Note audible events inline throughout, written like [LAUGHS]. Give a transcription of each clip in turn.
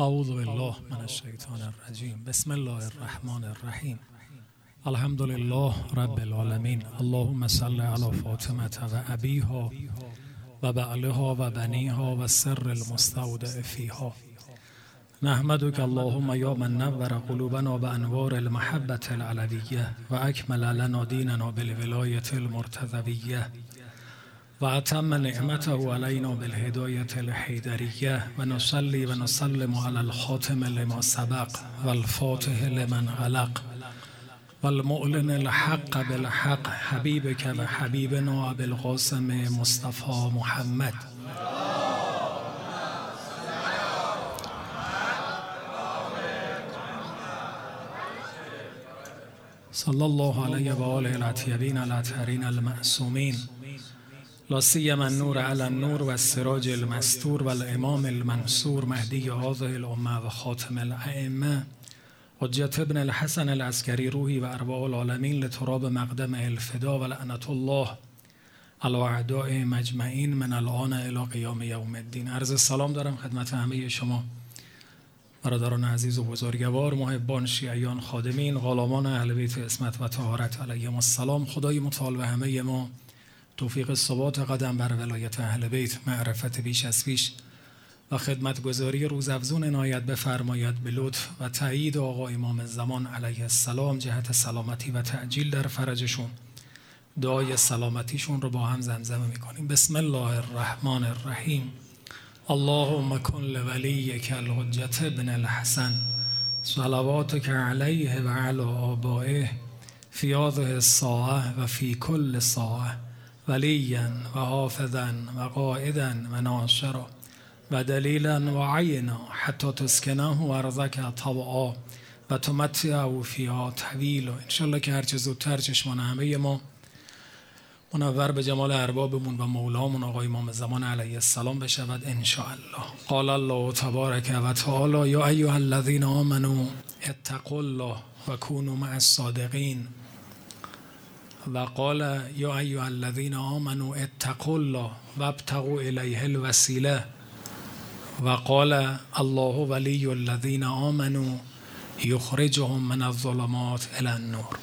اعوذ بالله من الشیطان الرجیم بسم الله الرحمن الرحیم الحمد لله رب العالمین اللهم صل علی فاطمه و ابیها و بعلها و بنیها و سر المستودع فیها نحمدك اللهم یا من نور قلوبنا بانوار المحبت العلویه و اکمل لنا دیننا بالولایت المرتضویه وأتم نعمته علينا بالهداية الحيدرية ونصلي ونسلم على الخاتم لما سبق والفاتح لمن علق والمؤلن الحق بالحق حبيبك وحبيبنا بالقاسم مصطفى محمد. صلى الله عليه وآله الأطيبين الأطهرين المأسومين. لا سیما النور علی النور و السراج المستور و الامام المنصور مهدی هذه الامه و خاتم الائمه حجت ابن الحسن العسکری روحی و ارواح العالمین لتراب مقدم الفدا و لعنت الله علی اعداء مجمعین من الان الى قیام یوم الدین. عرض سلام دارم خدمت همه شما. برادران عزیز و بزرگوار محبان شیعیان خادمین غلامان اهل بیت اسمت و طهارت علیهم السلام. خدای متعال و همه ما توفیق ثبات قدم بر ولایت اهل بیت معرفت بیش از پیش و خدمتگذاری روزافزون عنایت بفرماید به لطف و تایید آقا امام زمان علیه السلام جهت سلامتی و تعجیل در فرجشون. دعای سلامتیشون رو با هم زمزمه می‌کنیم. بسم الله الرحمن الرحیم. اللهم کن لولیک الحجت ابن الحسن. صلواتک علیه و علی آبائه. فی هذه الساعه و فی کل ساعه ولیا و حافظا و قائدا و ناصرا و و و ارزک طبعا و تمتع فیها طویلا انشالله که هرچه زودتر چشمان همه ما منور به جمال اربابمون و مولامون آقای امام زمان علیه السلام بشود ان الله. قال الله تبارک و تعالی یا ایها الذین آمنوا اتقوا الله و كونوا مع الصادقین. و قال یا ایها الذین آمنوا اتقوا الله وابتغوا الیه الوسیله. و قال الله ولی الذین آمنوا یخرجهم من الظلمات الى النور.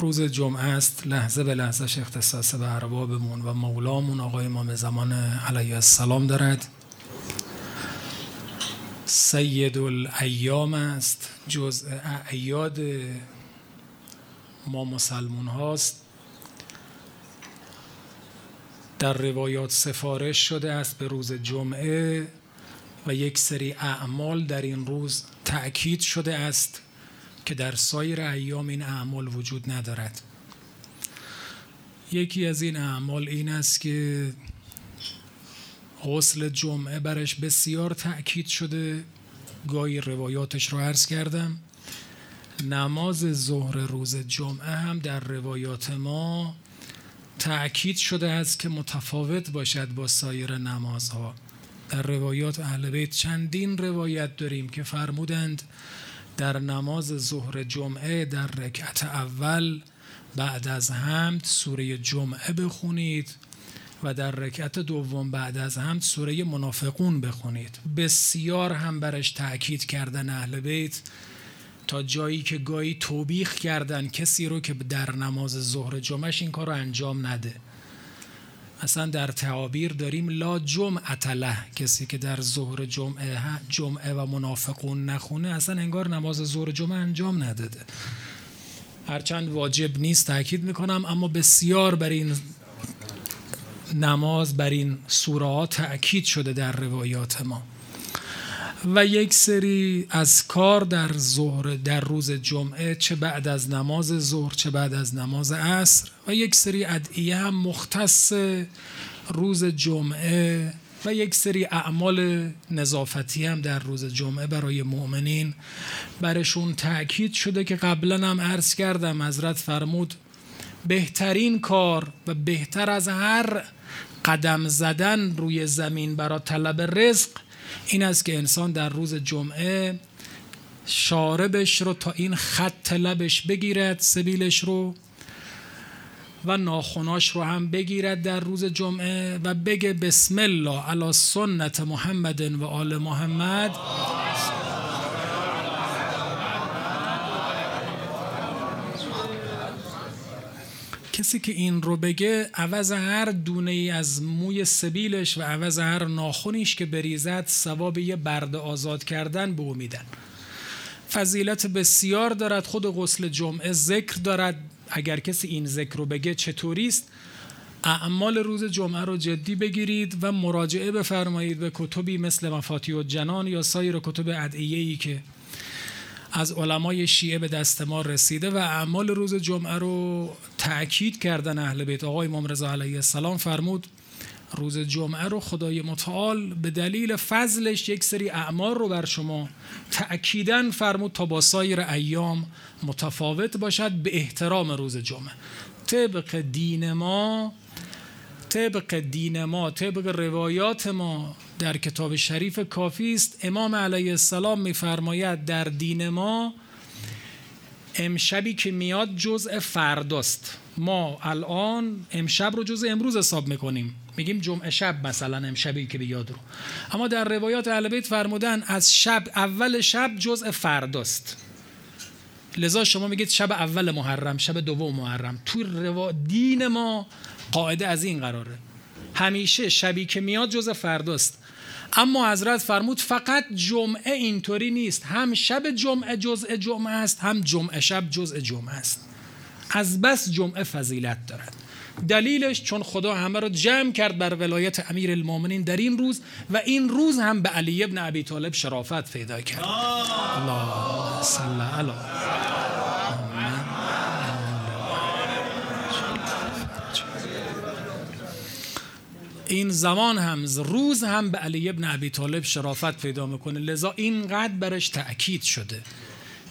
روز جمعه است لحظه به لحظه اختصاص به اربابمون و مولامون آقای امام زمان علیه السلام دارد. سید الایام است. جزء اعیاد ما مسلمون هاست. در روایات سفارش شده است به روز جمعه و یک سری اعمال در این روز تأکید شده است که در سایر ایام این اعمال وجود ندارد. یکی از این اعمال این است که غسل جمعه برش بسیار تأکید شده. گاهی روایاتش رو عرض کردم. نماز ظهر روز جمعه هم در روایات ما تأکید شده است که متفاوت باشد با سایر نمازها. در روایات اهل بیت چندین روایت داریم که فرمودند در نماز ظهر جمعه در رکعت اول بعد از حمد سوره جمعه بخونید. و در رکعت دوم بعد از حمد سوره منافقون بخونید. بسیار هم برش تاکید کردن اهل بیت. تا جایی که گاهی توبیخ کردن کسی رو که در نماز ظهر جمعش این کار رو انجام نده. اصلا در تعابیر داریم لا جمعت له. کسی که در ظهر جمعه جمعه و منافقون نخونه اصلا انگار نماز ظهر جمعه انجام نداده. هرچند واجب نیست تاکید می‌کنم اما بسیار بر این نماز بر این سوره ها تاکید شده در روایات ما. و یک سری از کار در ظهر در روز جمعه چه بعد از نماز ظهر چه بعد از نماز عصر. و یک سری ادعیه هم مختص روز جمعه و یک سری اعمال نظافتی هم در روز جمعه برای مؤمنین برشون تاکید شده که قبلا هم عرض کردم حضرت فرمود بهترین کار و بهتر از هر قدم زدن روی زمین برای طلب رزق این است که انسان در روز جمعه شاربش رو تا این خط لبش بگیرد سبیلش رو و ناخوناش رو هم بگیرد در روز جمعه و بگه بسم الله علی سنت محمد و آل محمد. کسی که این رو بگه عوض هر دونه ای از موی سبیلش و عوض هر ناخونیش که بریزد ثواب یه برد آزاد کردن به او میدن. فضیلت بسیار دارد خود غسل جمعه ذکر دارد. اگر کسی این ذکر رو بگه چطوریست؟ اعمال روز جمعه رو جدی بگیرید و مراجعه بفرمایید به کتبی مثل مفاتی و جنان یا سایر کتب ادعیه‌ای که از علمای شیعه به دست ما رسیده و اعمال روز جمعه رو تأکید کردن اهل بیت. آقای امام رضا علیه السلام فرمود روز جمعه رو خدای متعال به دلیل فضلش یک سری اعمال رو بر شما تأکیدن فرمود تا با سایر ایام متفاوت باشد به احترام روز جمعه. طبق دین ما طبق دین ما طبق روایات ما در کتاب شریف کافی است. امام علیه السلام میفرماید در دین ما امشبی که میاد جزء فرداست. ما الان امشب رو جزء امروز حساب می‌کنیم. میگیم جمعه شب مثلا امشبی که بیاد رو. اما در روایات اهل بیت فرمودن از شب اول شب جزء فرداست. لذا شما میگید شب اول محرم شب دوم محرم. توی روا... دین ما قاعده از این قراره. همیشه شبی که میاد جزء فرداست. اما حضرت فرمود فقط جمعه اینطوری نیست. هم شب جمعه جزء جمعه است هم جمعه شب جزء جمعه است. از بس جمعه فضیلت دارد. دلیلش چون خدا همه را جمع کرد بر ولایت امیر المومنین در این روز و این روز هم به علی ابن ابی طالب شرافت پیدا کرد. الله صلی علی این زمان هم روز هم به علی ابن ابی طالب شرافت پیدا می‌کنه. لذا اینقدر برش تأکید شده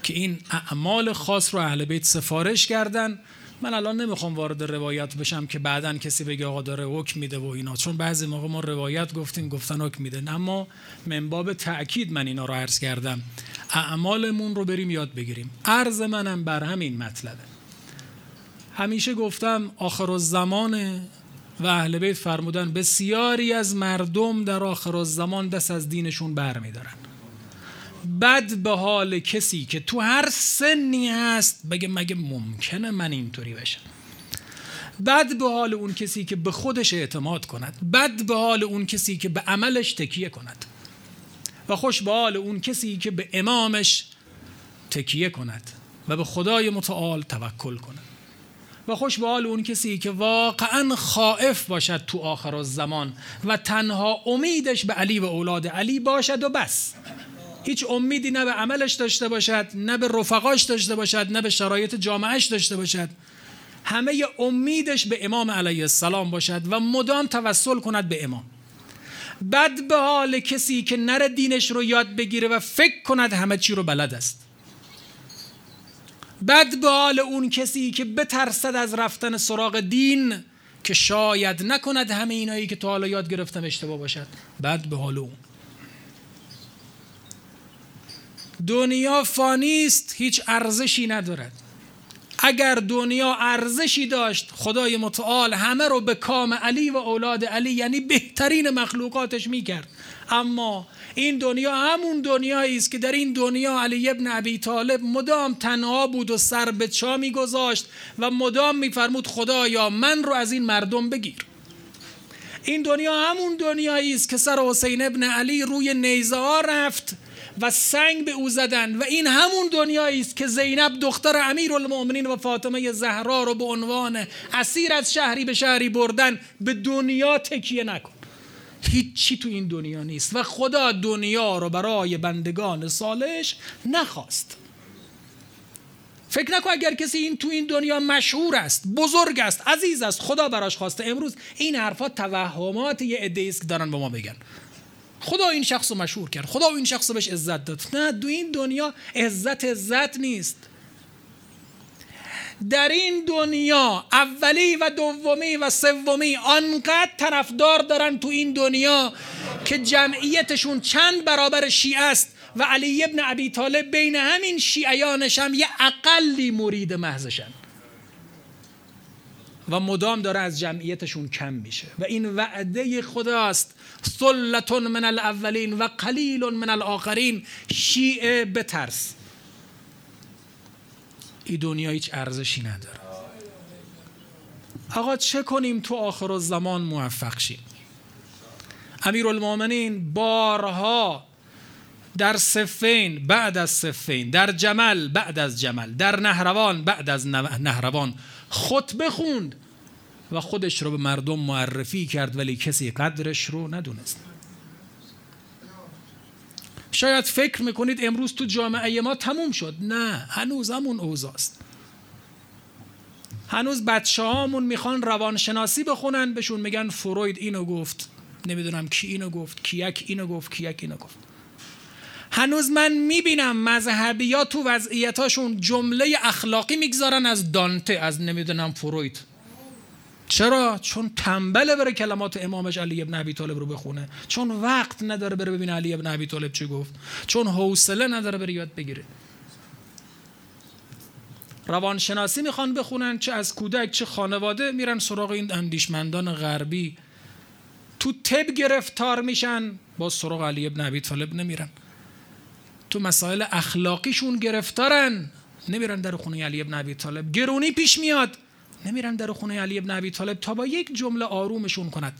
که این اعمال خاص رو اهل بیت سفارش کردن. من الان نمی‌خوام وارد روایت بشم که بعدا کسی بگه آقا داره حکم میده و اینا چون بعضی موقع ما روایت گفتیم گفتن حکم میده. اما من باب تأکید من اینا رو عرض کردم. اعمالمون رو بریم یاد بگیریم. عرض منم بر همین مطلبه. همیشه گفتم آخر الزمان و اهل بیت فرمودن بسیاری از مردم در آخر الزمان دست از دینشون بر میدارن بد به حال کسی که تو هر سنی هست بگه مگه ممکنه من اینطوری بشم؟ بد به حال اون کسی که به خودش اعتماد کند. بد به حال اون کسی که به عملش تکیه کند. و خوش به حال اون کسی که به امامش تکیه کند و به خدای متعال توکل کند. و خوش به حال اون کسی که واقعا خائف باشد تو آخر الزمان و تنها امیدش به علی و اولاد علی باشد و بس. هیچ امیدی نه به عملش داشته باشد نه به رفقاش داشته باشد نه به شرایط جامعهش داشته باشد. همه امیدش به امام علیه السلام باشد و مدام توسل کند به امام. بد به حال کسی که نره دینش رو یاد بگیره و فکر کند همه چی رو بلد است. بد به حال اون کسی که بترسد از رفتن سراغ دین که شاید نکند همه اینایی که تا حالا یاد گرفتم اشتباه باشد. بد به حال اون. دنیا فانی است هیچ ارزشی ندارد. اگر دنیا ارزشی داشت خدای متعال همه رو به کام علی و اولاد علی یعنی بهترین مخلوقاتش می‌کرد. اما این دنیا همون دنیایی است که در این دنیا علی ابن ابی طالب مدام تنها بود و سر به چا میگذاشت و مدام میفرمود خدایا من رو از این مردم بگیر. این دنیا همون دنیایی است که سر حسین ابن علی روی نیزه ها رفت و سنگ به او زدن و این همون دنیایی است که زینب دختر امیر المؤمنین و فاطمه زهرا رو به عنوان اسیر از شهری به شهری بردن به دنیا تکیه نکن. هیچی تو این دنیا نیست و خدا دنیا رو برای بندگان صالحش نخواست. فکر نکن اگر کسی این تو این دنیا مشهور است بزرگ است عزیز است خدا براش خواسته. امروز این حرفات توهمات یه عده است که دارن به ما بگن. خدا این شخص رو مشهور کرد خدا این شخص بهش عزت داد. نه دو این دنیا عزت عزت نیست. در این دنیا اولی و دومی و سومی آنقدر طرفدار دارن تو این دنیا که جمعیتشون چند برابر شیعه است و علی ابن ابی طالب بین همین شیعیانش هم یه اقلی مرید محضشن. و مدام داره از جمعیتشون کم میشه. و این وعده خداست ثلتون من الاولین و قلیل من الاخرین. شیعه بترس. این دنیا هیچ ارزشی نداره. آقا چه کنیم تو آخر الزمان موفق شیم؟ المومنین بارها در صفین بعد از صفین در جمل بعد از جمل در نهروان بعد از نهروان خطبه خوند و خودش رو به مردم معرفی کرد ولی کسی قدرش رو ندونست. شاید فکر می‌کنید امروز تو جامعه ما تموم شد. نه هنوز همون اوزاست هنوز بچه هامون می‌خوان روانشناسی بخونن بهشون میگن فروید اینو گفت نمی‌دونم کی اینو گفت کیک اینو گفت کیک اینو گفت. هنوز من می‌بینم مذهبی ها تو وضعیتاشون جمله اخلاقی می‌گذارن از دانته از نمی‌دونم فروید. چرا؟ چون تنبله بره کلمات امامش علی ابن ابی طالب رو بخونه. چون وقت نداره بره ببینه علی ابن ابی طالب چی گفت. چون حوصله نداره بره یاد بگیره. روانشناسی می‌خوان بخونن چه از کودک چه خانواده میرن سراغ این اندیشمندان غربی. تو تب گرفتار میشن با سراغ علی ابن ابی طالب نمیرن. تو مسائل اخلاقیشون گرفتارن نمیرن در خونه علی ابن ابی طالب. گرونی پیش میاد. نمیرن در خونه علی ابن ابی طالب تا با یک جمله آرومشون کند.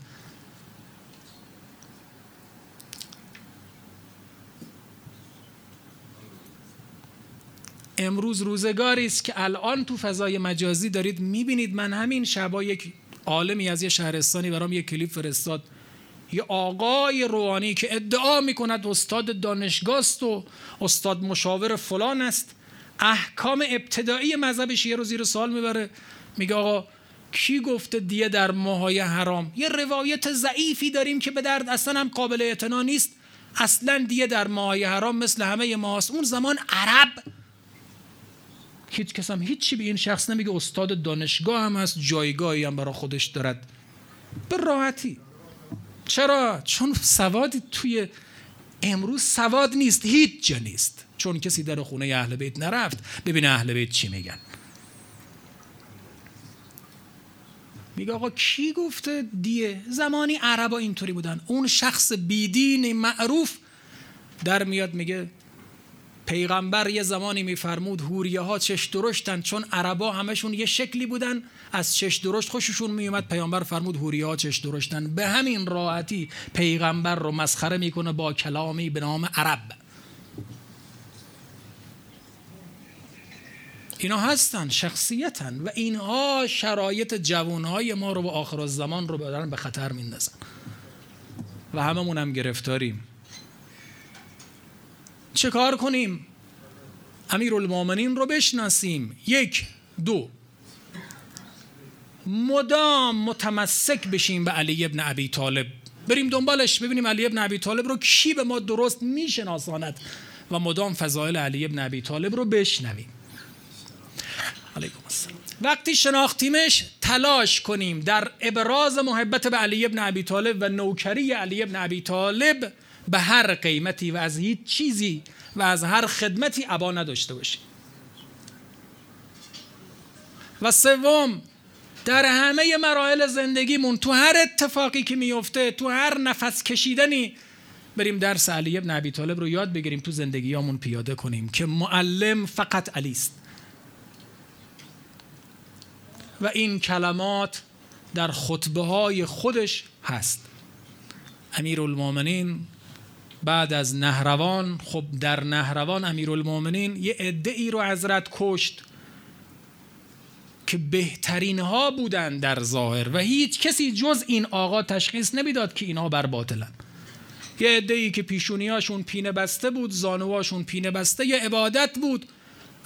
امروز روزگاری است که الان تو فضای مجازی دارید می‌بینید من همین شبا یک عالمی از یه شهرستانی برام یک کلیپ فرستاد. یه آقای روحانی که ادعا می‌کند استاد دانشگاه است و استاد مشاور فلان است. احکام ابتدایی مذهب شیعه رو زیر سال می‌بره. میگه آقا کی گفته دیه در ماهای حرام؟ یه روایت ضعیفی داریم که به درد اصلا هم قابل اعتنا نیست. اصلا دیه در ماهای حرام مثل همه ماست. اون زمان عرب هیچ کس هم هیچی به این شخص نمیگه استاد دانشگاه هم هست جایگاهی هم برای خودش دارد. به راحتی. چرا؟ چون سوادی توی امروز سواد نیست هیچ جا نیست. چون کسی در خونه اهل بیت نرفت. ببینه اهل بیت چی میگن. میگه آقا کی گفته دیه؟ زمانی عربا اینطوری بودن. اون شخص بیدین معروف در میاد میگه پیغمبر یه زمانی میفرمود هوریه ها چش درشتن چون عربا همشون یه شکلی بودن. از چش درشت خوششون میومد پیغمبر فرمود هوریه ها چش درشتن. به همین راحتی پیغمبر رو مسخره می‌کنه با کلامی به نام عرب. اینا هستن شخصیتن و اینها شرایط جوانهای ما رو و آخر زمان رو دارن به خطر میندازن. و هممون هم گرفتاریم. چه کار کنیم؟ امیر المومنین رو بشناسیم. یک دو. مدام متمسک بشیم به علی ابن ابی طالب. بریم دنبالش ببینیم علی ابن ابی طالب رو کی به ما درست میشناساند و مدام فضایل علی ابن ابی طالب رو بشنویم. علیکم السلام. وقتی شناختیمش تلاش کنیم در ابراز محبت به علی ابن ابی طالب و نوکری علی ابن ابی طالب به هر قیمتی و از هیچ چیزی و از هر خدمتی عبا نداشته باشیم. و سوم در همه مراحل زندگیمون تو هر اتفاقی که میفته تو هر نفس کشیدنی بریم درس علی ابن ابی طالب رو یاد بگیریم تو زندگیامون پیاده کنیم که معلم فقط علی است. و این کلمات در خطبه های خودش هست. امیر المومنین بعد از نهروان خب در نهروان امیر المومنین یه عده ای رو حضرت کشت که بهترین ها بودن در ظاهر و هیچ کسی جز این آقا تشخیص نمی‌داد که اینها بر باطلن. یه عده ای که پیشونیاشون پینه بسته بود زانواشون پینه بسته یه عبادت بود.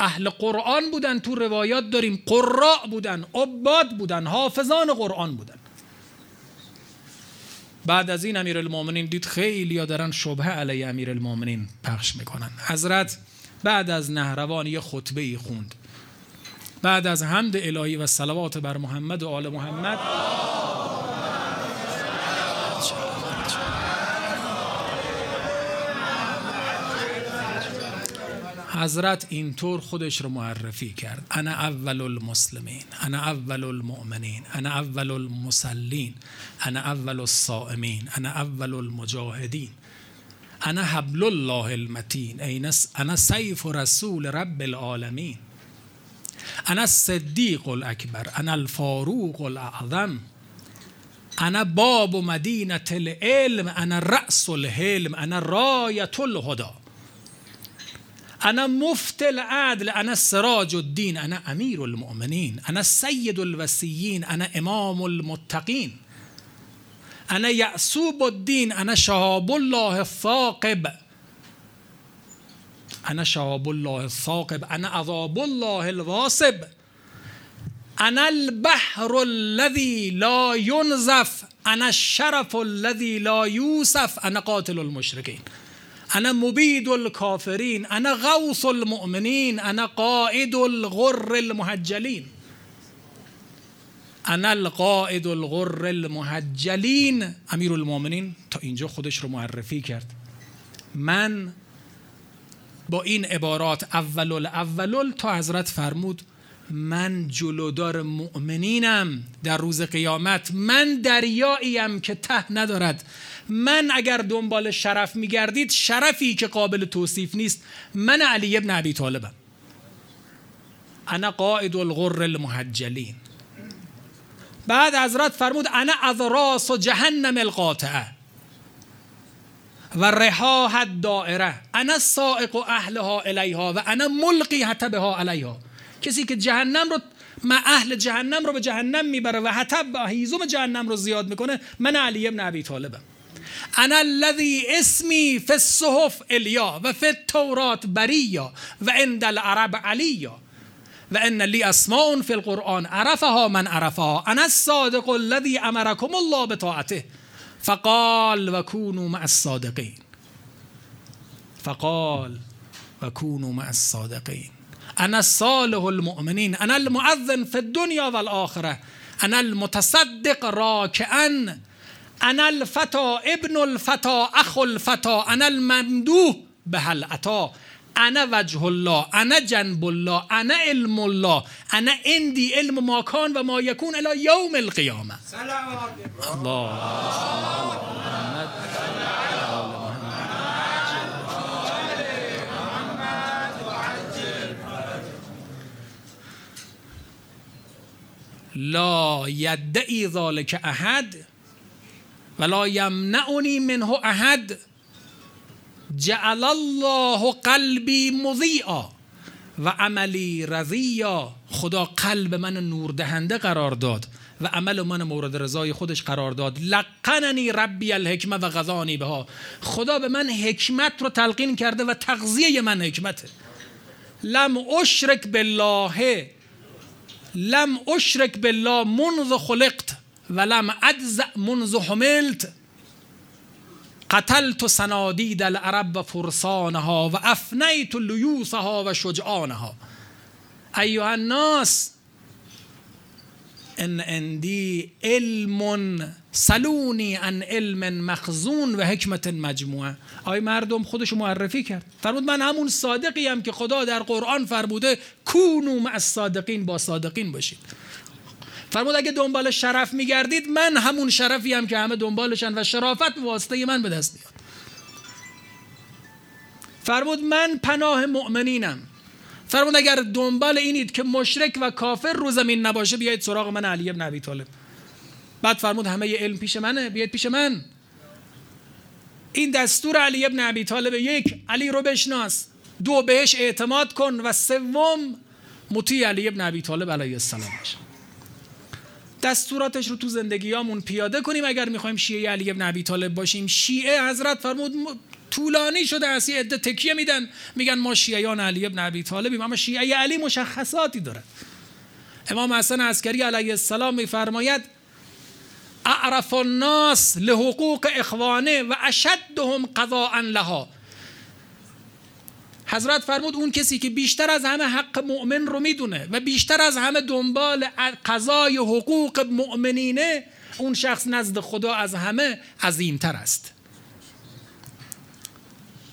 اهل قرآن بودن تو روایات داریم قراء بودن عباد بودن حافظان قرآن بودن. بعد از این امیر المومنین دید خیلی ها دارن شبه علیه امیر المومنین پخش می‌کنن. حضرت بعد از نهروان یه خطبه ای خوند. بعد از حمد الهی و صلوات بر محمد و آل محمد حضرت اینطور خودش رو معرفی کرد. انا اول المسلمین انا اول المؤمنین انا اول المسلین انا اول الصائمین انا اول المجاهدین انا حبل الله المتین انا سیف رسول رب العالمین انا الصدیق الاکبر انا الفاروق الاعظم انا باب مدینه العلم انا رأس الحلم انا رایت الهدا أنا مفتي العدل أنا سراج الدين أنا أمير المؤمنين أنا السيد الوسيين أنا إمام المتقين. أنا يأسوب الدين أنا شهاب الله الثاقب. أنا شهاب الله الثاقب أنا عذاب الله الواصب. أنا البحر الذي لا ينزف أنا الشرف الذي لا يوسف أنا قاتل المشركين. انا مبید الكافرین انا غوث المؤمنین انا قائد الغر المحجلین انا القائد الغر المحجلین امیر المؤمنین تا اینجا خودش رو معرفی کرد. من با این عبارات اول الاول تا حضرت فرمود من جلودار مؤمنینم در روز قیامت. من دریاییم که ته ندارد. من اگر دنبال شرف میگردید شرفی که قابل توصیف نیست. من علی ابن ابی طالبم. انا قائد الغر المحجلین. بعد حضرت فرمود انا از راس جهنم القاطعه. و رها دائره انا سائق و اهلها الیها و انا ملقی حتبها علیها. کسی که جهنم رو ما اهل جهنم رو به جهنم می‌بره و حتب هیزم جهنم رو زیاد می‌کنه من علی ابن ابی طالبم. انا الذي اسمی فی الصحف الیا و فی التورات بریا و عند العرب علیا و ان لی اسماء فی القرآن عرفها من عرفها. انا الصادق الذي امركم الله بطاعته. فقال و کونوا مع الصادقین فقال و کونوا مع الصادقین انا صالح المؤمنین انا المؤذن فی الدنیا والآخره انا المتصدق راکعا انا الفتا ابن الفتا اخ الفتا انا الممدوح به العطا انا وجه الله انا جنب الله انا علم الله انا اندی علم ما کان و ما یکون الى یوم القیامه. الله. لا یدعی ذالک احد. ولا یمنعنی منه احد. جعل الله قلبی مضیعا و عملی رضیا خدا قلب من نور دهنده قرار داد و عمل من مورد رضای خودش قرار داد. لقننی ربی الحکمه و غذانی بها. خدا به من حکمت رو تلقین کرده و تغذیه من حکمته. لم اشرک بالله. لم اشرک بالله منذ خلقت. ولم ادز منذ حملت. قتلت سنادید العرب و فرسانها و افنیت لیوسها و شجعانها ایها الناس ان اندی علم سلونی ان علم مخزون و حکمت مجموعه. آی مردم خودشو معرفی کرد. فرمود من همون صادقی هم که خدا در قرآن فرموده کونو مع الصادقین با صادقین باشید. فرمود اگه دنبال شرف میگردید من همون شرفی هم که همه دنبالشن و شرافت واسطه من به دست میاد. فرمود من پناه مؤمنینم. فرمود اگر دنبال اینید که مشرک و کافر رو زمین نباشه بیایید سراغ من علی ابن ابی طالب. بعد فرمود همه ی علم پیش منه بیاید پیش من. این دستور علی ابن ابی طالب یک علی رو بشناس. دو بهش اعتماد کن. و سوم مطیع علی ابن ابی طالب علیه السلام باشه دستوراتش رو تو زندگیامون پیاده کنیم. اگر می‌خوایم شیعه علی ابن ابی طالب باشیم شیعه حضرت فرمود طولانی شده از یه عده تکیه میدن. میگن ما شیعیان علی ابن ابی طالبیم اما شیعه علی مشخصاتی داره امام حسن عسکری علیه السلام میفرماید اعرف الناس لحقوق اخوانه و اشدهم قضاء لها. حضرت فرمود اون کسی که بیشتر از همه حق مؤمن رو می‌دونه و بیشتر از همه دنبال قضای حقوق مؤمنینه اون شخص نزد خدا از همه عظیمتر است.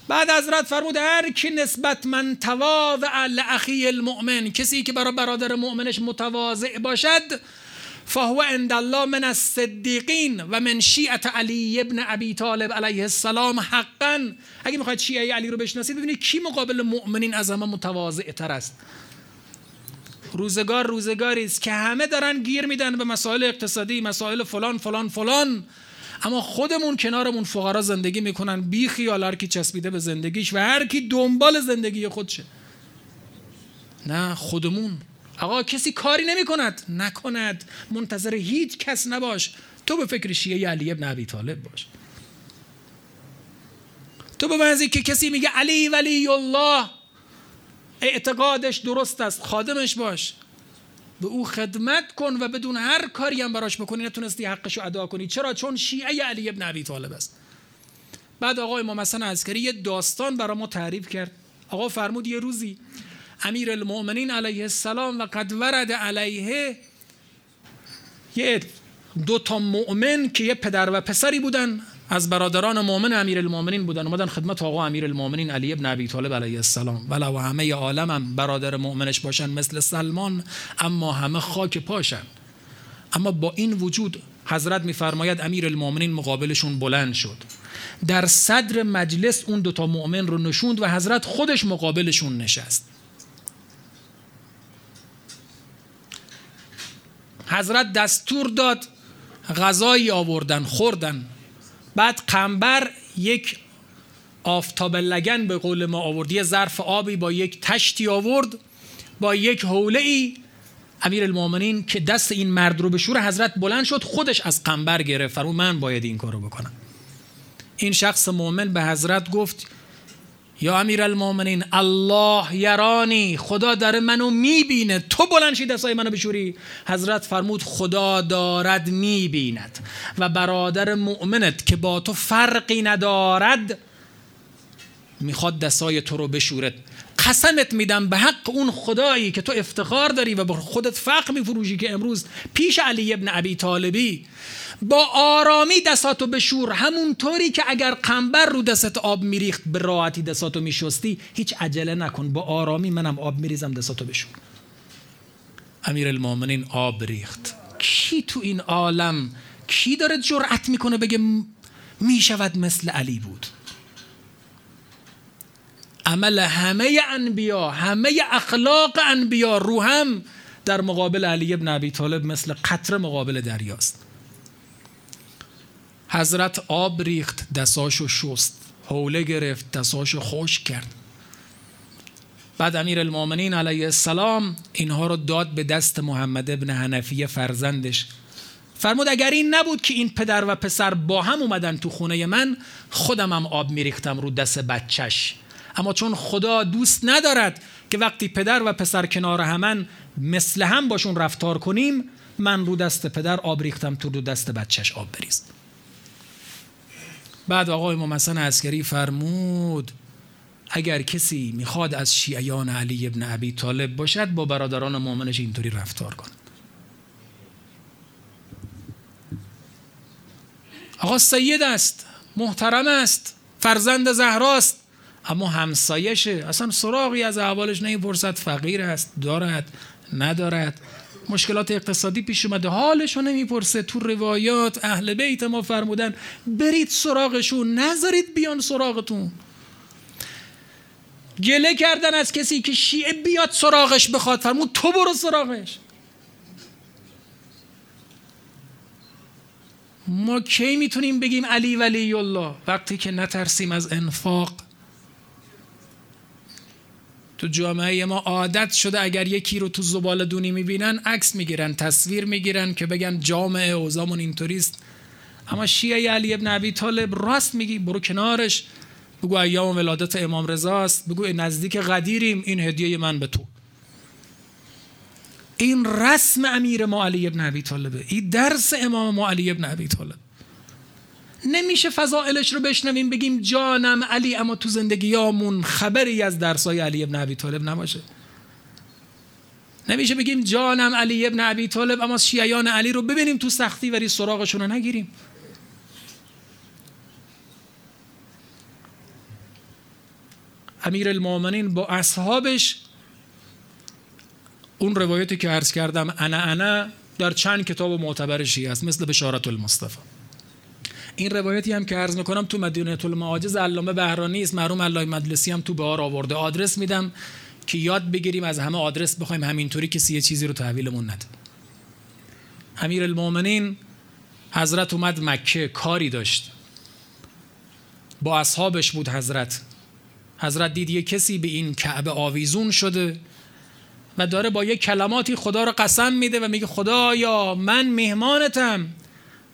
بعد حضرت فرمود هر کی نسبت من تواضع لاخی المؤمن کسی که برای برادر مؤمنش متواضع باشد فهو عند الله من الصدیقین و من شیعت علی ابن ابی طالب علیه السلام حقا. اگه می‌خواید شیعه علی رو بشناسید ببینید کی مقابل مؤمنین از همه متواضع تر است. روزگار روزگاری است که همه دارن گیر میدن به مسائل اقتصادی مسائل فلان فلان فلان. اما خودمون کنارمون فقرا زندگی می‌کنن بی خیال هر کی چسبیده به زندگیش و هر کی دنبال زندگی خودشه. نه خودمون. آقا کسی کاری نمی کند نکند. منتظر هیچ کس نباش. تو به فکر شیعه علی ابن ابی طالب باش. تو به که کسی میگه علی ولی الله. اعتقادش درست است. خادمش باش. به او خدمت کن و بدون هر کاری هم براش بکنی. نتونستی حقش رو ادا کنی. چرا؟ چون شیعه علی ابن ابی طالب است. بعد آقای امام حسن عسکری یه داستان برای ما تعریف کرد. آقا فرمود یه روزی امیر المؤمنین علیه السلام و قد ورد علیه یه دو تا مؤمن که یه پدر و پسری بودن. از برادران مؤمن امیر المؤمنین بودن. اومدن خدمت آقا امیر المؤمنین علی ابن ابی طالب علیه السلام. ولو همه عالم هم برادر مؤمنش باشن مثل سلمان اما همه خاک پاشن. اما با این وجود حضرت میفرماید امیر المؤمنین مقابلشون بلند شد. در صدر مجلس اون دوتا مؤمن رو نشوند و حضرت خودش مقابلشون نشست. حضرت دستور داد غذایی آوردن خوردن. بعد قنبر یک آفتاب لگن به قول ما آورد. یه ظرف آبی با یک تشتی آورد با یک حوله ای امیر المومنین که دست این مرد رو به شور حضرت بلند شد خودش از قنبر گرفت. فرمود من باید این کارو بکنم. این شخص مؤمن به حضرت گفت یا امیر المومنین الله یرانی خدا داره منو می‌بینه. تو بلند شی دستای منو بشوری. حضرت فرمود خدا دارد می‌بیند. و برادر مؤمنت که با تو فرقی ندارد می‌خواد دستای تو رو بشورد قسمت میدم به حق اون خدایی که تو افتخار داری و به خودت فقر میفروشی که امروز پیش علی ابن ابی طالبی با آرامی دستاتو بشور. همونطوری که اگر قنبر رو دستت آب میریخت به راحتی دستاتو میشستی. هیچ عجله نکن. با آرامی منم آب میریزم دستاتو بشور. امیر المومنین آب ریخت. کی تو این عالم کی داره جرأت می‌کنه بگه می‌شود مثل علی بود؟ عمل همه انبیا همه اخلاق انبیا رو هم در مقابل علی ابن ابی طالب مثل قطره مقابل دریاست. حضرت آب ریخت دستاشو شست حوله گرفت دستاشو خوش کرد. بعد امیر المومنین علیه السلام اینها رو داد به دست محمد ابن حنفیه فرزندش. فرمود اگر این نبود که این پدر و پسر با هم اومدن تو خونه من خودم هم آب میریختم رو دست بچش اما چون خدا دوست ندارد که وقتی پدر و پسر کنار همن مثل هم باشون رفتار کنیم من رو دست پدر آب ریختم تو رو دست بچهش آب بریز. بعد آقای امام حسن عسکری فرمود اگر کسی می‌خواد از شیعیان علی ابن ابی طالب باشد با برادران مؤمنش اینطوری رفتار کن. آقا سید است محترم است فرزند زهراست. اما همسایشه اصلا سراغی از احوالش نمی‌پرسد فقیر است دارد ندارد. مشکلات اقتصادی پیش اومده. حالشو نمی‌پرسه. تو روایات اهل بیت ما فرمودن برید سراغشون نذارید بیان سراغتون. گله کردن از کسی که شیعه بیاد سراغش بخواد. فرمود تو برو سراغش. ما کی می‌تونیم بگیم علی ولی الله وقتی که نترسیم از انفاق تو جامعه ما عادت شده اگر یکی رو تو زبال دونی می‌بینن عکس می‌گیرن تصویر می‌گیرن که بگن جامعه اوزامون اینطوریست. اما شیعه علی ابن ابی طالب راست میگی برو کنارش. بگو ایام ولادت امام رضا است. بگو نزدیک قدیریم این هدیه من به تو. این رسم امیر ما علی ابن ابی طالبه. این درس امام ما علی ابن ابی طالب. نمیشه فضائلش رو بشنویم بگیم جانم علی اما تو زندگیامون خبری از درسای علی ابن ابی طالب نباشه. نمیشه بگیم جانم علی ابن ابی طالب اما شیعیان علی رو ببینیم تو سختی ولی سراغشون رو نگیریم. امیر المومنین با اصحابش اون روایتی که عرض کردم انا انا در چند کتاب معتبر شیعه است مثل بشارت المصطفى این روایتی هم که عرض می‌کنم تو مدینه المعاجز علامه بهرانی است مرحوم علای مجلسی هم تو بهار آورده. آدرس میدم که یاد بگیریم از همه آدرس بخوایم همینطوری کسی یه چیزی رو تحویلمون نده. امیر المومنین حضرت اومد مکه کاری داشت. با اصحابش بود حضرت. حضرت دید یه کسی به این کعبه آویزون شده و داره با یه کلماتی خدا رو قسم میده و میگه خدایا من مهمانتم.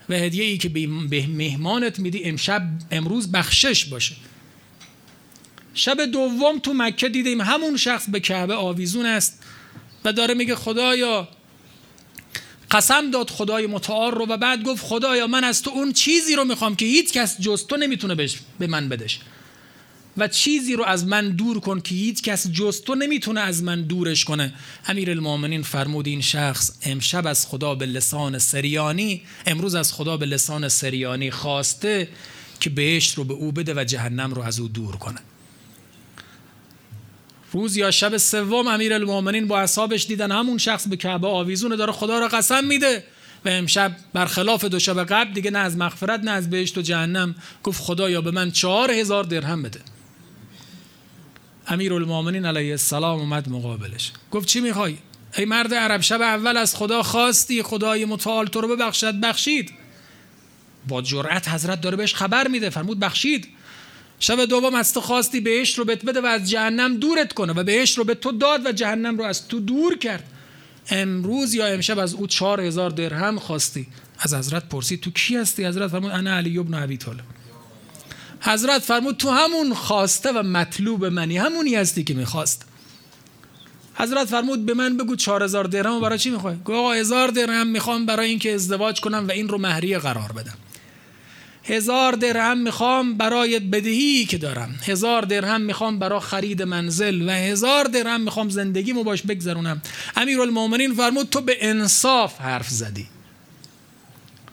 و هدیه ای که به مهمانت میدی امشب امروز بخشش باشه. شب دوم تو مکه دیدیم همون شخص به کعبه آویزون است و داره میگه خدایا. قسم داد خدای متعال رو و بعد گفت خدایا من از تو اون چیزی رو می‌خوام که هیچ کس جز تو نمی‌تونه به من بدش و چیزی رو از من دور کن که هیچ کس جز تو نمی‌تونه از من دورش کنه. امیر المومنین فرمود این شخص امشب از خدا به لسان سریانی امروز از خدا به لسان سریانی خواسته که بهشت رو به او بده و جهنم رو از او دور کنه. روز یا شب سوم امیر المومنین با اصحابش دیدن همون شخص به کعبه آویزونه داره خدا رو قسم میده و امشب برخلاف دو شب قبل دیگه نه از مغفرت نه از بهشت و جهنم گفت خدایا به من چهار هزار درهم بده. امیر المومنین علیه السلام اومد مقابلش. گفت چی می‌خوای؟ ای مرد عرب شب اول از خدا خواستی خدای متعال تو رو ببخشد بخشید. با جرأت حضرت داره بهش خبر میده فرمود بخشید. شب دوم از تو خواستی بهش رو بت بده و از جهنم دورت کنه و بهش رو به تو داد و جهنم رو از تو دور کرد. امروز یا امشب از او چهار هزار درهم خواستی. از حضرت پرسید تو کی هستی حضرت؟ فرمود انا علی ابن ابی طالب. حضرت فرمود تو همون خواسته و مطلوب منی همونی هستی که می‌خواست. حضرت فرمود به من بگو چهار هزار درهم برای چی می‌خوای؟ گو آقا هزار درهم می‌خوام برای اینکه ازدواج کنم و این رو مهریه قرار بدم. هزار درهم می‌خوام برای بدهی که دارم. هزار درهم می‌خوام برای خرید منزل و هزار درهم می‌خوام زندگیمو باش بگذرونم. المومنین فرمود تو به انصاف حرف زدی.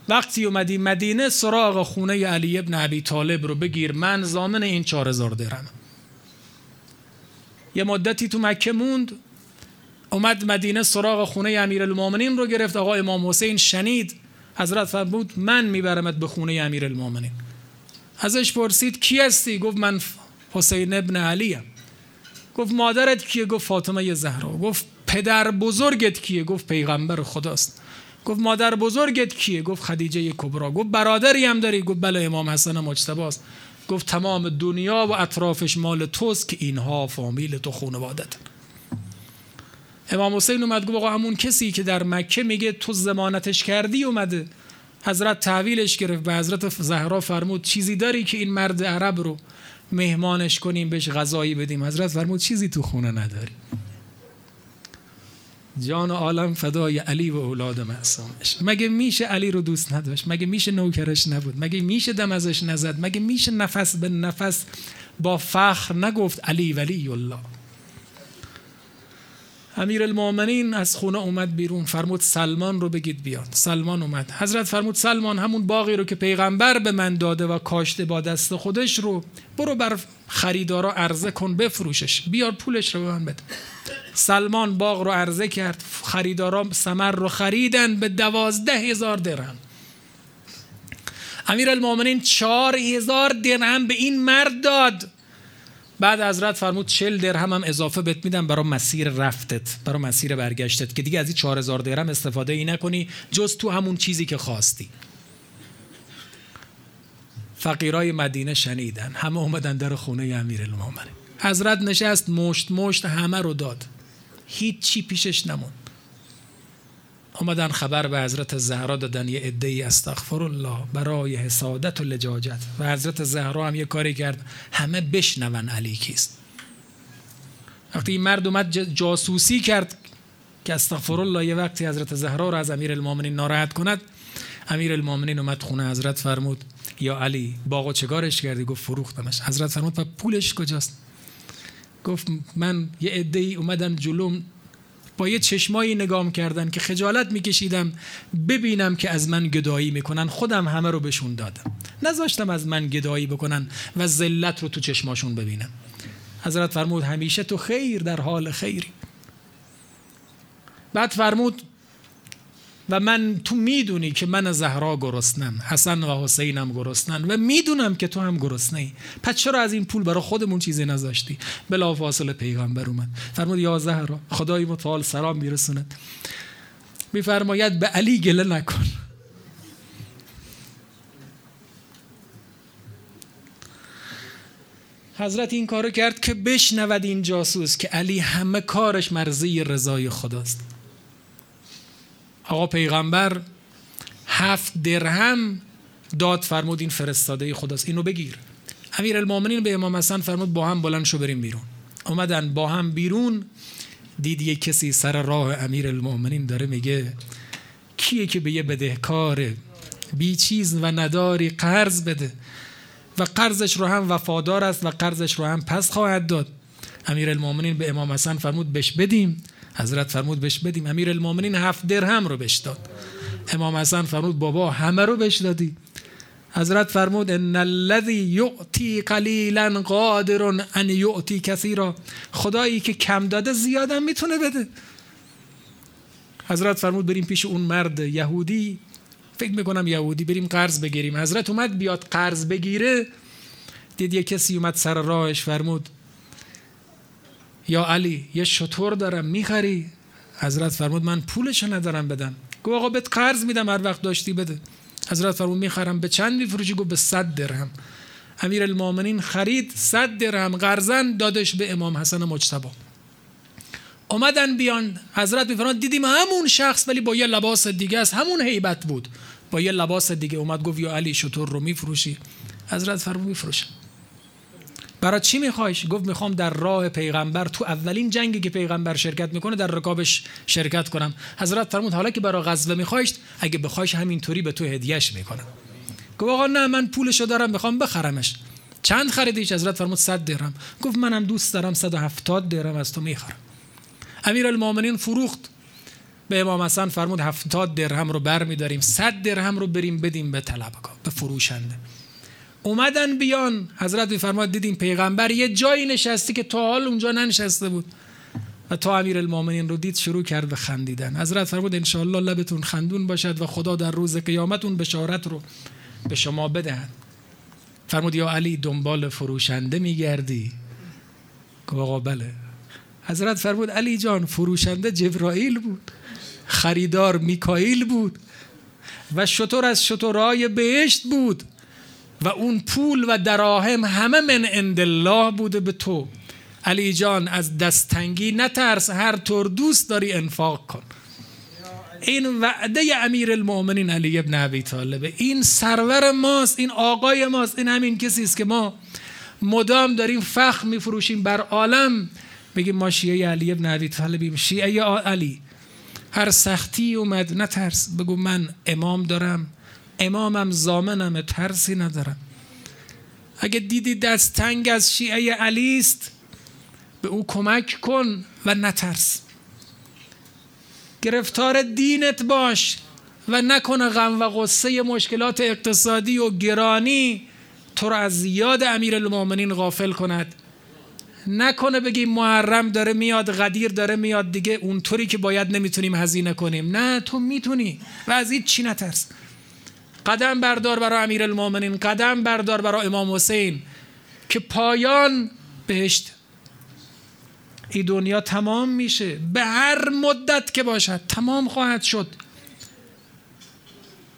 وقتی اومدی مدینه سراغ خونه علی ابن عبی طالب رو بگیر من زامن این چهار هزار درهم. یه مدتی تو مکه موند اومد مدینه سراغ خونه امیر المومنین رو گرفت. آقا امام حسین شنید. حضرت فرمود من میبرمت به خونه امیر المومنین ازش پرسید کی هستی؟ گفت من حسین ابن علیم. گفت مادرت کیه؟ گفت فاطمه زهرا. گفت پدر بزرگت کیه؟ گفت پیغمبر خداست. گفت مادر بزرگت کیه؟ گفت خدیجه کبرا. گفت برادری هم داری؟ گفت بله امام حسن مجتباست. گفت تمام دنیا و اطرافش مال توست که اینها فامیل تو خانوادت امام حسین اومد گفت همون کسی که در مکه میگه تو زمانتش کردی اومده. حضرت تحویلش گرفت. به حضرت زهرا فرمود چیزی داری که این مرد عرب رو مهمانش کنیم بهش غذایی بدیم؟ حضرت فرمود چیزی تو خونه نداری. جان عالم فدای علی و اولاد معصومش مگه میشه علی رو دوست نداشت؟ مگه میشه نوکرش نبود؟ مگه میشه دم ازش نزد؟ مگه میشه نفس به نفس با فخر نگفت علی ولی الله؟ امیر المؤمنین از خونه اومد بیرون. فرمود سلمان رو بگید بیاد. سلمان اومد. حضرت فرمود سلمان همون باقی رو که پیغمبر به من داده و کاشته با دست خودش رو برو بر خریدارا عرضه کن بفروشش. بیار پولش رو به من بده. سلمان باغ رو عرضه کرد خریدارا سمر رو خریدن به دوازده هزار درهم. امیر المومنین چهار هزار درهم به این مرد داد. بعد حضرت فرمود چل درهم هم اضافه بهت میدم برای مسیر رفتت برای مسیر برگشتت که دیگه از این چهار هزار درهم استفاده ای نکنی جز تو همون چیزی که خواستی. فقیرای مدینه شنیدن همه اومدن در خونه امیر المومنین حضرت نشست مشت مشت همه رو داد. هیچ چی پیشش نمون اومدن خبر به حضرت زهرا دادن یه عده استغفر الله برای حسادت و لجاجت. و حضرت زهرا هم یه کاری کرد همه بشنون علی کیست. وقتی این مرد اومد جاسوسی کرد که استغفر الله یه وقتی حضرت زهرا رو از امیر المومنین ناراحت کند امیر المومنین اومد خونه حضرت فرمود یا علی باغو چگارش کردی؟ گفت فروختمش. حضرت فرمود و پولش کجاست؟ گفت من یه عده ای اومدن جلوم. با یه چشمایی نگام کردن که خجالت میکشیدم ببینم که از من گدایی می‌کنن. خودم همه رو بهشون دادم. نذاشتم از من گدایی بکنن و ذلت رو تو چشماشون ببینم. حضرت فرمود همیشه تو خیر در حال خیری. بعد فرمود و من تو می‌دونی که من زهرا گرسنم حسن و حسینم گرسنن و می‌دونم که تو هم گرسنه ای پس چرا از این پول برای خودمون چیزی نذاشتی؟ بلا فاصله پیغمبر اومد. فرمود یا زهرا خدای متعال سلام میرسوند. میفرماید به علی گله نکن. حضرت این کارو کرد که بشنود این جاسوس که علی همه کارش مرزی رضای خداست. آقا پیغمبر هفت درهم داد فرمود این فرستاده خداست. اینو بگیر. امیر المومنین به امام حسن فرمود با هم بلند شو بریم بیرون. اومدن با هم بیرون. دید یه کسی سر راه امیر المومنین داره میگه کیه که به یه بدهکار بی چیز و نداری قرض بده؟ و قرضش رو هم وفادار است و قرضش رو هم پس خواهد داد. امیر المومنین به امام حسن فرمود بش بدیم. حضرت فرمود بش بدیم امیر المومنین هفت درهم رو بش داد. امام حسن فرمود بابا همه رو بش دادی. حضرت فرمود ان الذي یعطی قلیلا قادر ان یعطی کثیرا. خدایی که کم داده زیادم می‌تونه بده. حضرت فرمود بریم پیش اون مرد یهودی. فکر می‌کنم یهودی بریم قرض بگیریم. حضرت اومد بیاد قرض بگیره. دید یه کسی اومد سر راهش فرمود یا علی یه شطور دارم می‌خری؟ حضرت فرمود من پولش ندارم بدم. گفت آقا بهت قرض میدم هر وقت داشتی بده. حضرت فرمود می‌خرم به چند میفروشی؟ گفت به صد درهم. امیر المومنین خرید صد درهم قرضن دادش به امام حسن مجتبی. اومدن بیان حضرت میفرماد دیدیم همون شخص ولی با یه لباس دیگه است. همون هیبت بود. با یه لباس دیگه اومد گفت یا علی شطور رو میفروشی؟ حضرت فرمود میفروشم. برای چی میخوایش؟ گفت می‌خوام در راه پیغمبر تو اولین جنگی که پیغمبر شرکت می‌کنه در رکابش شرکت کنم. حضرت فرمود حالا که برای غزوه میخوایش اگه بخوایش همینطوری به تو هدیهش می‌کنم. گفت آقا نه من پولشو دارم می‌خوام بخرمش. چند خریدیش حضرت فرمود 100 درهم. گفت منم دوست دارم 170 درهم از تو می‌خرم. امیر المومنین فروخت. به امام حسن فرمود 70 درهم رو بر میداریم 100 درهم رو بریم بدیم به طلبکار به فروشنده. اومدن بیان. حضرت فرمود دیدیم پیغمبر یه جایی نشستی که تا حال اونجا ننشسته بود. و تا امیر المومنین رو دید شروع کرد به خندیدن. حضرت فرمود انشاءالله لبتون خندون باشد و خدا در روز قیامت اون بشارت رو به شما بدهد. فرمود یا علی دنبال فروشنده میگردی. گفت آقا بله. حضرت فرمود علی جان فروشنده جبرائیل بود. خریدار میکائیل بود. و شطور از شطورای بهشت بود. و اون پول و دراهم همه من عند الله بوده به تو. علی جان از دستنگی نترس هر طور دوست داری انفاق کن. این وعده امیر المؤمنین علی ابن ابی طالبه این سرور ماست این آقای ماست این همین کسی است که ما مدام داریم فخر میفروشیم بر عالم. بگیم ما شیعه علی ابن ابی طالبیم. شیعه علی هر سختی اومد نترس بگو من امام دارم. امامم زامنم ترسی ندارم. اگه دیدی دست تنگ از شیعه علی است به او کمک کن و نترس. گرفتار دینت باش و نکنه غم و غصه مشکلات اقتصادی و گرانی. تو را از یاد امیر المومنین غافل کند. نکنه بگیم محرم داره میاد غدیر داره میاد دیگه اونطوری که باید نمی‌تونیم هزینه کنیم. نه تو می‌تونی و از این چی نترس. قدم بردار برای امیر المومنین قدم بردار برای امام حسین که پایان بهشت. این دنیا تمام میشه. به هر مدت که باشد تمام خواهد شد.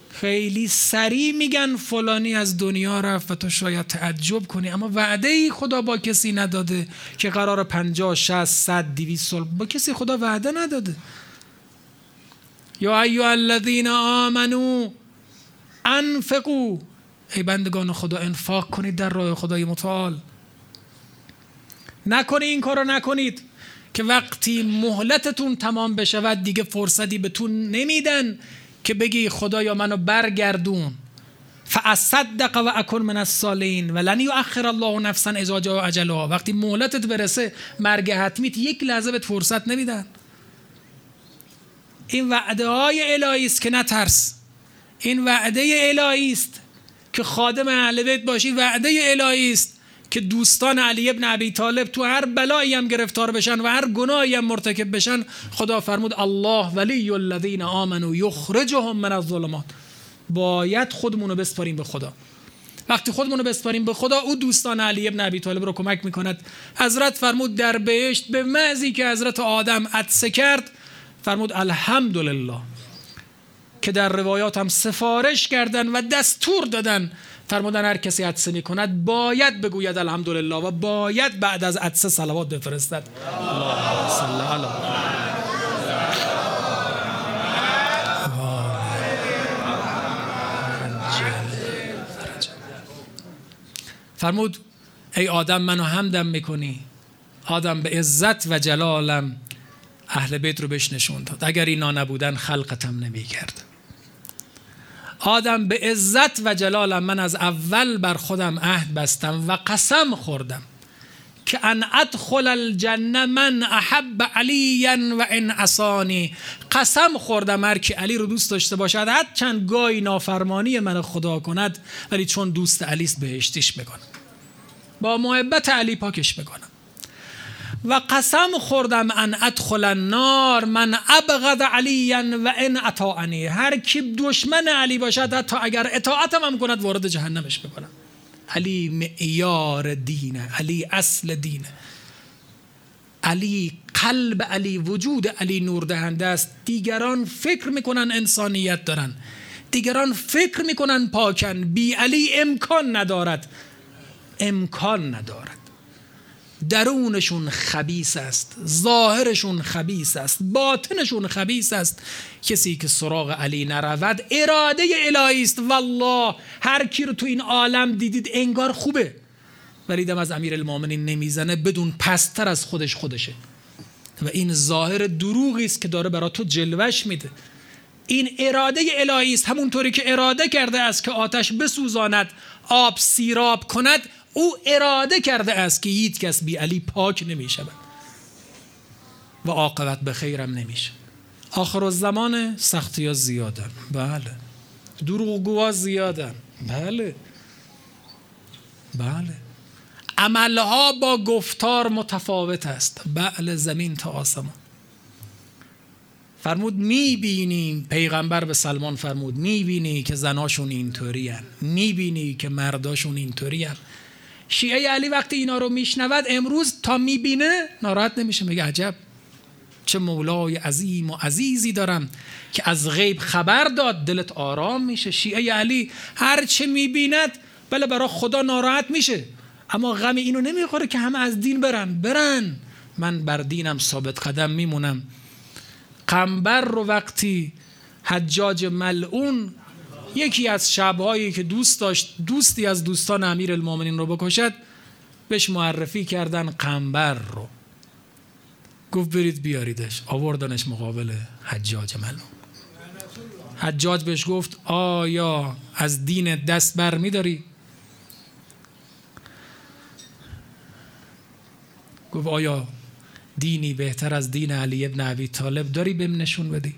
خیلی سریع میگن فلانی از دنیا رفت و تو شاید تعجب کنی. اما وعده ای خدا با کسی نداده که قرار پنجاه شست صد دیویس سال با کسی خدا وعده نداده. یا ایو الذین آمنو انفقو ای بندگان خدا انفاق کنید در راه خدای متعال. نکنید این کارو نکنید که وقتی مهلتتون تمام بشود دیگه فرصتی بهتون نمیدن که بگی خدایا منو برگردون. فاصدق و اکن من الصالحین و لن یؤخر الله نفسا اذا جاء اجلها. وقتی مهلتت برسه مرگ حتمیت یک لحظه بهت فرصت نمیدن. این وعده های الهی است که نترس. این وعده الهی است که خادم اهل بیت باشی. وعده الهی است که دوستان علی ابن ابی طالب تو هر بلایی هم گرفتار بشن و هر گناهی هم مرتکب بشن. خدا فرمود الله ولی الذین آمنوا یخرجهم من الظلمات. باید خودمون رو بسپاریم به خدا. وقتی خودمون رو بسپاریم به خدا او دوستان علی ابن ابی طالب رو کمک می‌کند. حضرت فرمود در بهشت به مزی که حضرت آدم عطسه کرد فرمود الحمدلله. که در روایات هم سفارش کردن و دستور دادن. فرمودن هر کسی عطسه می کند باید بگوید الحمدلله و باید بعد از عطسه صلوات بفرستد. الله صلی فرمود ای آدم منو همدم می‌کنی. آدم به عزت و جلالم اهل بیت رو بهش نشون داد. اگر اینا نبودن خلقتم نمی‌کرد. آدم به عزت و جلالم من از اول بر خودم عهد بستم و قسم خوردم که ان ادخل الجنه من احب علی و ان اسانی قسم خوردم هر که علی رو دوست داشته باشد هر چند گاهی نافرمانی من خدا کند ولی چون دوست علی است بهشتیش می‌کنم با محبت علی پاکش می‌کنم و قسم خوردم ان ادخل النار من ابغض علی و ان اطاعنی. هر کی دشمن علی باشد حتی اگر اطاعتم هم کند وارد جهنمش بکنم. علی معیار دینه علی اصل دینه. علی قلب علی وجود علی نور دهنده است. دیگران فکر می‌کنن انسانیت دارن. دیگران فکر می‌کنن پاکن. بی علی امکان ندارد. امکان ندارد. درونشون خبیس است ظاهرشون خبیس است باطنشون خبیس است. کسی که سراغ علی نرود اراده الهی است. والله هر کی رو تو این عالم دیدید انگار خوبه. ولی دم از امیر نمی‌زنه بدون پستر از خودش خودشه. و این ظاهر دروغی است که داره برا تو جلوش میده. این اراده الهی است. همونطوری که اراده کرده است که آتش بسوزاند آب سیراب کند او اراده کرده است که هیچ کس بی علی پاک نمی شود و عاقبت به خیرم نمیشه آخر زمان سختی ها زیادن. بله. دروغگوها زیادن. بله. بله. عملها با گفتار متفاوت است. بله زمین تا آسمان. فرمود می‌بینیم پیغمبر به سلمان فرمود می‌بینی که زناشون اینطوری هن. می‌بینی که مرداشون اینطوری هن. شیعه علی وقتی اینا رو میشنود امروز تا می‌بینه ناراحت نمیشه میگه عجب. چه مولای عظیم و عزیزی دارم که از غیب خبر داد دلت آرام میشه. شیعه علی هر چه می‌بیند بله برای خدا ناراحت میشه. اما غم اینو نمی‌خوره که همه از دین برن. برن. من بر دینم ثابت قدم میمونم. قنبر رو وقتی حجاج ملعون یکی از شبهایی که دوست داشت دوستی از دوستان امیر المومنین رو بکشد بهش معرفی کردن قنبر رو. گفت برید بیاریدش. آوردنش مقابل حجاج ملعون. حجاج بهش گفت آیا از دین دست بر میداری؟ گفت آیا دینی بهتر از دین علی ابن عبی طالب داری؟ بهم نشون بدی.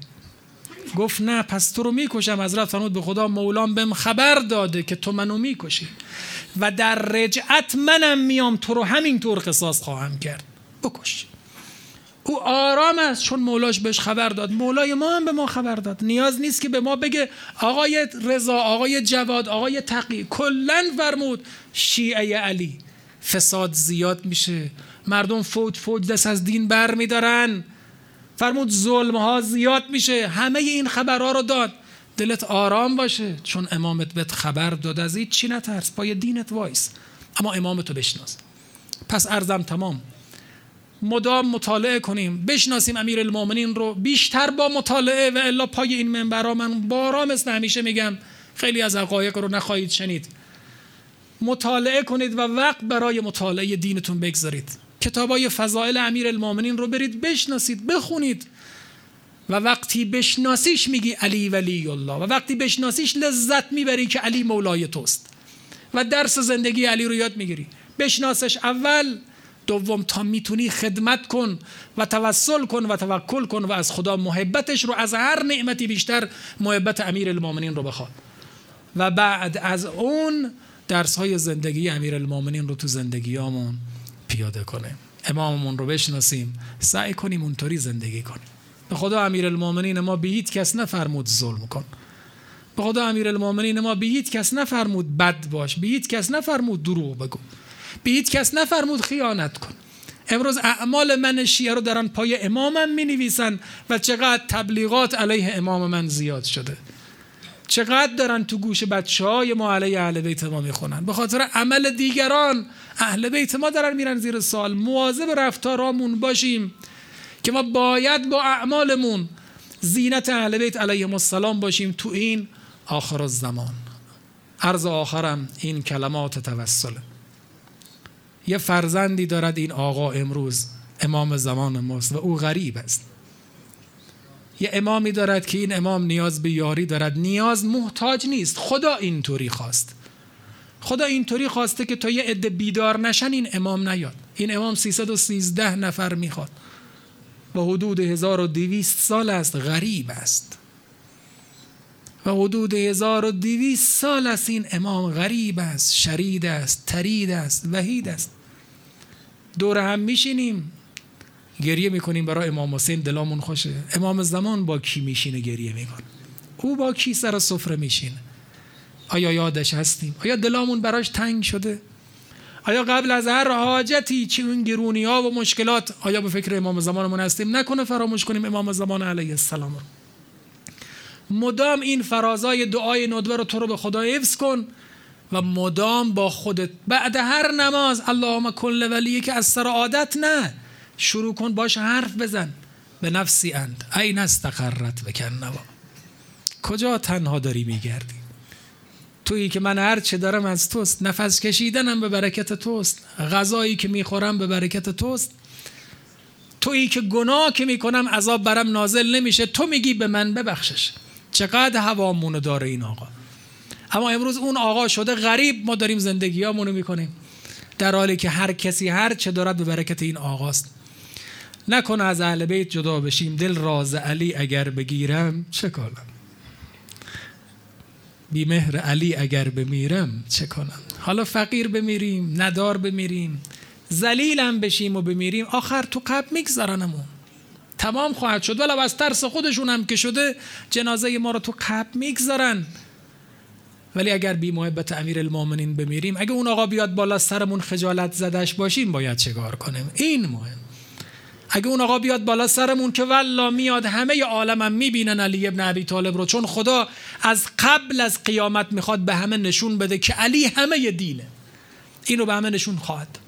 گفت نه پس تو رو می‌کشم. حضرت فرمود به خدا مولان بهم خبر داده که تو منو می‌کشی. و در رجعت منم میام تو رو همینطور قصاص خواهم کرد. بکش. او آرام است چون مولاش بهش خبر داد. مولای ما هم به ما خبر داد. نیاز نیست که به ما بگه آقای رضا آقای جواد آقای تقی کلا فرمود شیعه علی فساد زیاد میشه. مردم فوج فوج دست از دین بر میدارن فرمود ظلم ها زیاد میشه. همه این خبرها رو داد. دلت آرام باشه. چون امامت بهت خبر داد از این چی نترس. پای دینت وایس. اما امامتو بشناس. پس عرضم تمام. مدام مطالعه کنیم. بشناسیم امیر المومنین رو. بیشتر با مطالعه و الا پای این منبرها من بارا مثل همیشه میگم. خیلی از حقایق رو نخواهید شنید. مطالعه کنید و وقت برای مطالعه دینتون بگذارید. کتابای فضائل امیر المومنین رو برید بشناسید بخونید. و وقتی بشناسیش میگی علی ولی الله. و وقتی بشناسیش لذت می‌بری که علی مولای توست. و درس زندگی علی رو یاد می‌گیری. بشناسش اول دوم تا می‌تونی خدمت کن و توسل کن و توکل کن و از خدا محبتش رو از هر نعمتی بیشتر محبت امیر المومنین رو بخواد. و بعد از اون درس های زندگی امیر المومنین رو تو زندگیامون پیاده کنیم اماممون رو بشناسیم سعی کنیم اونطوری زندگی کنیم. به خدا امیر المومنین ما به هیچ کس نفرمود ظلم کن. به خدا امیر المومنین ما به هیچ کس نفرمود بد باش. به هیچ کس نفرمود دروغ بگو. به هیچ کس نفرمود خیانت کن. امروز اعمال من شیعه رو در آن پای امامم می نویسن و چقدر تبلیغات علیه امام من زیاد شده. چقدر دارن تو گوش بچه های ما علیه اهل بیت ما می‌خونن. به خاطر عمل دیگران اهل بیت ما دارن میرن زیر سال مواظب رفتارامون باشیم که ما باید با اعمالمون زینت اهل بیت علیهم السلام باشیم تو این آخر الزمان. عرض آخرم این کلمات توسله یه فرزندی دارد این آقا امروز امام زمان ماست و او غریب است. یه امامی دارد که این امام نیاز به یاری دارد. نیاز محتاج نیست. خدا اینطوری خواست. خدا اینطوری خواسته که تا یه عده بیدار نشن این امام نیاد. این امام 313 نفر می‌خواد. با حدود 1200 سال است غریب است. و حدود 1200 سال است این امام غریب است شرید است ترید است وحید است. دور هم میشینیم. گریه می‌کنیم برای امام حسین دلامون خوشه. امام زمان با کی میشینه گریه میکن او با کی سر سفره میشینه؟ آیا یادش هستیم؟ آیا دلامون براش تنگ شده؟ آیا قبل از هر حاجتی چه اون گرونی ها و مشکلات آیا به فکر امام زمانمون هستیم؟ نکنه فراموش کنیم امام زمان علیه السلام رو. مدام این فرازای دعای ندوه رو تو رو به خدا حفظ کن و مدام با خودت. بعد هر نماز اللهم کل ولیه که از سر عادت نه. شروع کن باش حرف بزن. به نفسی اند. این استقرت بکن نوا کجا تنها داری میگردی؟ تویی که من هر چه دارم از توست نفس کشیدنم به برکت توست. غذایی که می‌خورم به برکت توست. تویی که گناه که می‌کنم عذاب برم نازل نمیشه. تو میگی به من ببخشش. چقدر هوامونو داره این آقا. اما امروز اون آقا شده غریب. ما داریم زندگیامونو می‌کنیم. در حالی که هر کسی هر چه دارد به برکت این آقاست. نکن از اهل بیت جدا بشیم دل راز علی اگر بگیرم چه کنم؟ بی مهر علی اگر بمیرم چه کنم؟ حالا فقیر بمیریم ندار بمیریم زلیلم بشیم و بمیریم آخر تو قبل میگذارنمون تمام خواهد شد ولی از ترس خودشون هم که شده جنازه ما رو تو قبل می‌گذارن ولی اگر بی محبت امیر المومنین بمیریم اگه اون آقا بیاد بالا سرمون خجالت زدش باشیم باید چگار کنیم؟ این مهم. اگه اون آقا بیاد بالا سرمون که والله میاد همه عالمم می‌بینن علی ابن ابی طالب رو چون خدا از قبل از قیامت می‌خواد به همه نشون بده که علی همه دینه. اینو به همه نشون خواهد.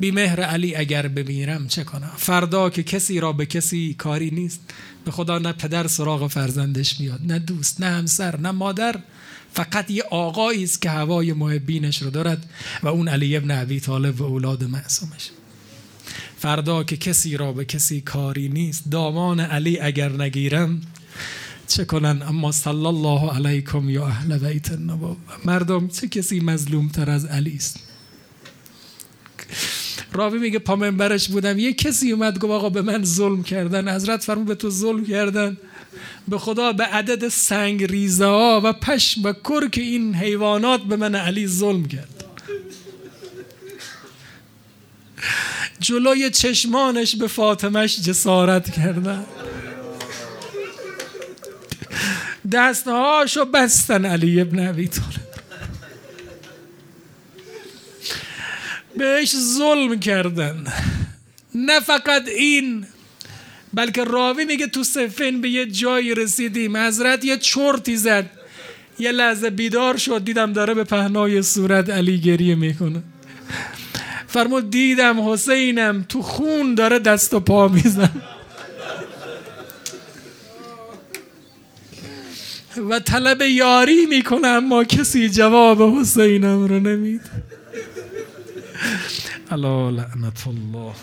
بی مهر علی اگر بمیرم چه کنم؟ فردا که کسی را به کسی کاری نیست. به خدا نه پدر سراغ فرزندش میاد نه دوست نه همسر نه مادر. فقط یه آقایی است که هوای محبینش رو دارد و اون علی ابن ابی طالب و اولاد معصومش. فردا که کسی را به کسی کاری نیست. دامان علی اگر نگیرم چه کنن؟ اما صلی الله علیکم یا اهل بیت النبوه مردم چه کسی مظلوم تر از علی است؟ راوی میگه پا منبرش بودم. یه کسی اومد گفت آقا به من ظلم کردن. حضرت فرمود به تو ظلم کردن. به خدا به عدد سنگ ریزه ها و پشم و کرک این حیوانات به من علی ظلم کرد. جلوی چشمانش به فاطمش جسارت کردن. دستهاشو بستن علی ابن ابی طالب. بهش ظلم کردن. نه فقط این بلکه راوی میگه تو سفین به یه جایی رسیدیم. حضرت یه چرتی زد. یه لحظه بیدار شد. دیدم داره به پهنای صورت علی گریه می‌کنه. فرمود دیدم حسینم تو خون داره دست و پا میزن و طلب یاری می‌کنه اما کسی جواب حسینم رو نمید. [LAUGHS] الا لعنت الله.